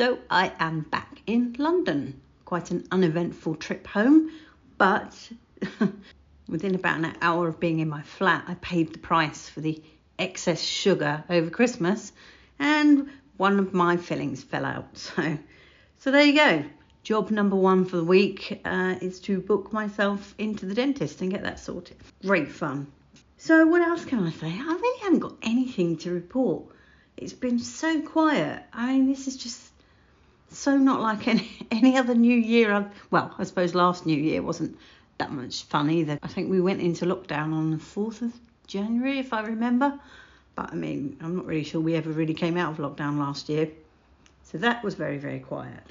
So I am back in London. Quite an uneventful trip home, but within about an hour of being in my flat, I paid the price for the excess sugar over Christmas, and one of my fillings fell out. So, so there you go. Job number one for the week uh, is to book myself into the dentist and get that sorted. Great fun. So what else can I say? I really haven't got anything to report. It's been so quiet. I mean, this is just so not like any, any other New Year. I've, well, I suppose last New Year wasn't that much fun either. I think we went into lockdown on the 4th of January, if I remember. But I mean, I'm not really sure we ever really came out of lockdown last year. So that was very, very quiet.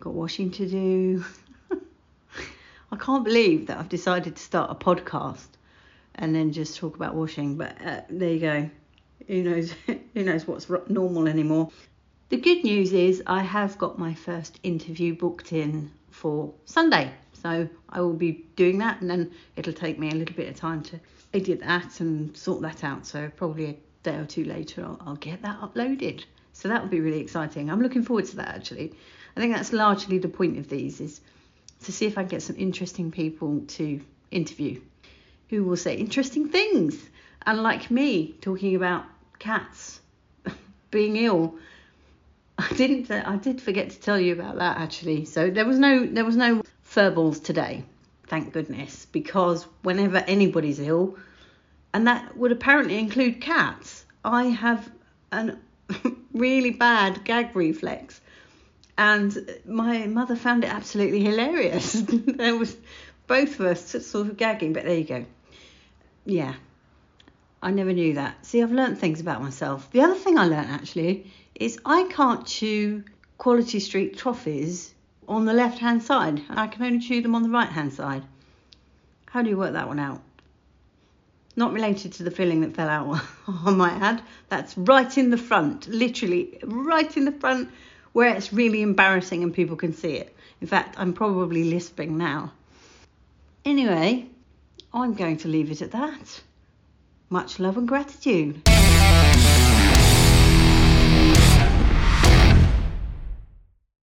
Got washing to do. I can't believe that I've decided to start a podcast and then just talk about washing. But uh, there you go. Who knows? Who knows what's normal anymore? The good news is I have got my first interview booked in for Sunday. So I will be doing that and then it'll take me a little bit of time to edit that and sort that out. So probably a day or two later I'll, I'll get that uploaded. So that will be really exciting. I'm looking forward to that actually. I think that's largely the point of these is to see if I can get some interesting people to interview who will say interesting things. Unlike me talking about cats being ill I didn't. Uh, I did forget to tell you about that actually. So there was no there was no furballs today, thank goodness, because whenever anybody's ill, and that would apparently include cats, I have a really bad gag reflex, and my mother found it absolutely hilarious. there was both of us sort of gagging, but there you go. Yeah, I never knew that. See, I've learnt things about myself. The other thing I learnt actually is I can't chew Quality Street toffees on the left hand side. I can only chew them on the right hand side. How do you work that one out? Not related to the filling that fell out, on my add. That's right in the front, literally right in the front where it's really embarrassing and people can see it. In fact, I'm probably lisping now. Anyway, I'm going to leave it at that. Much love and gratitude.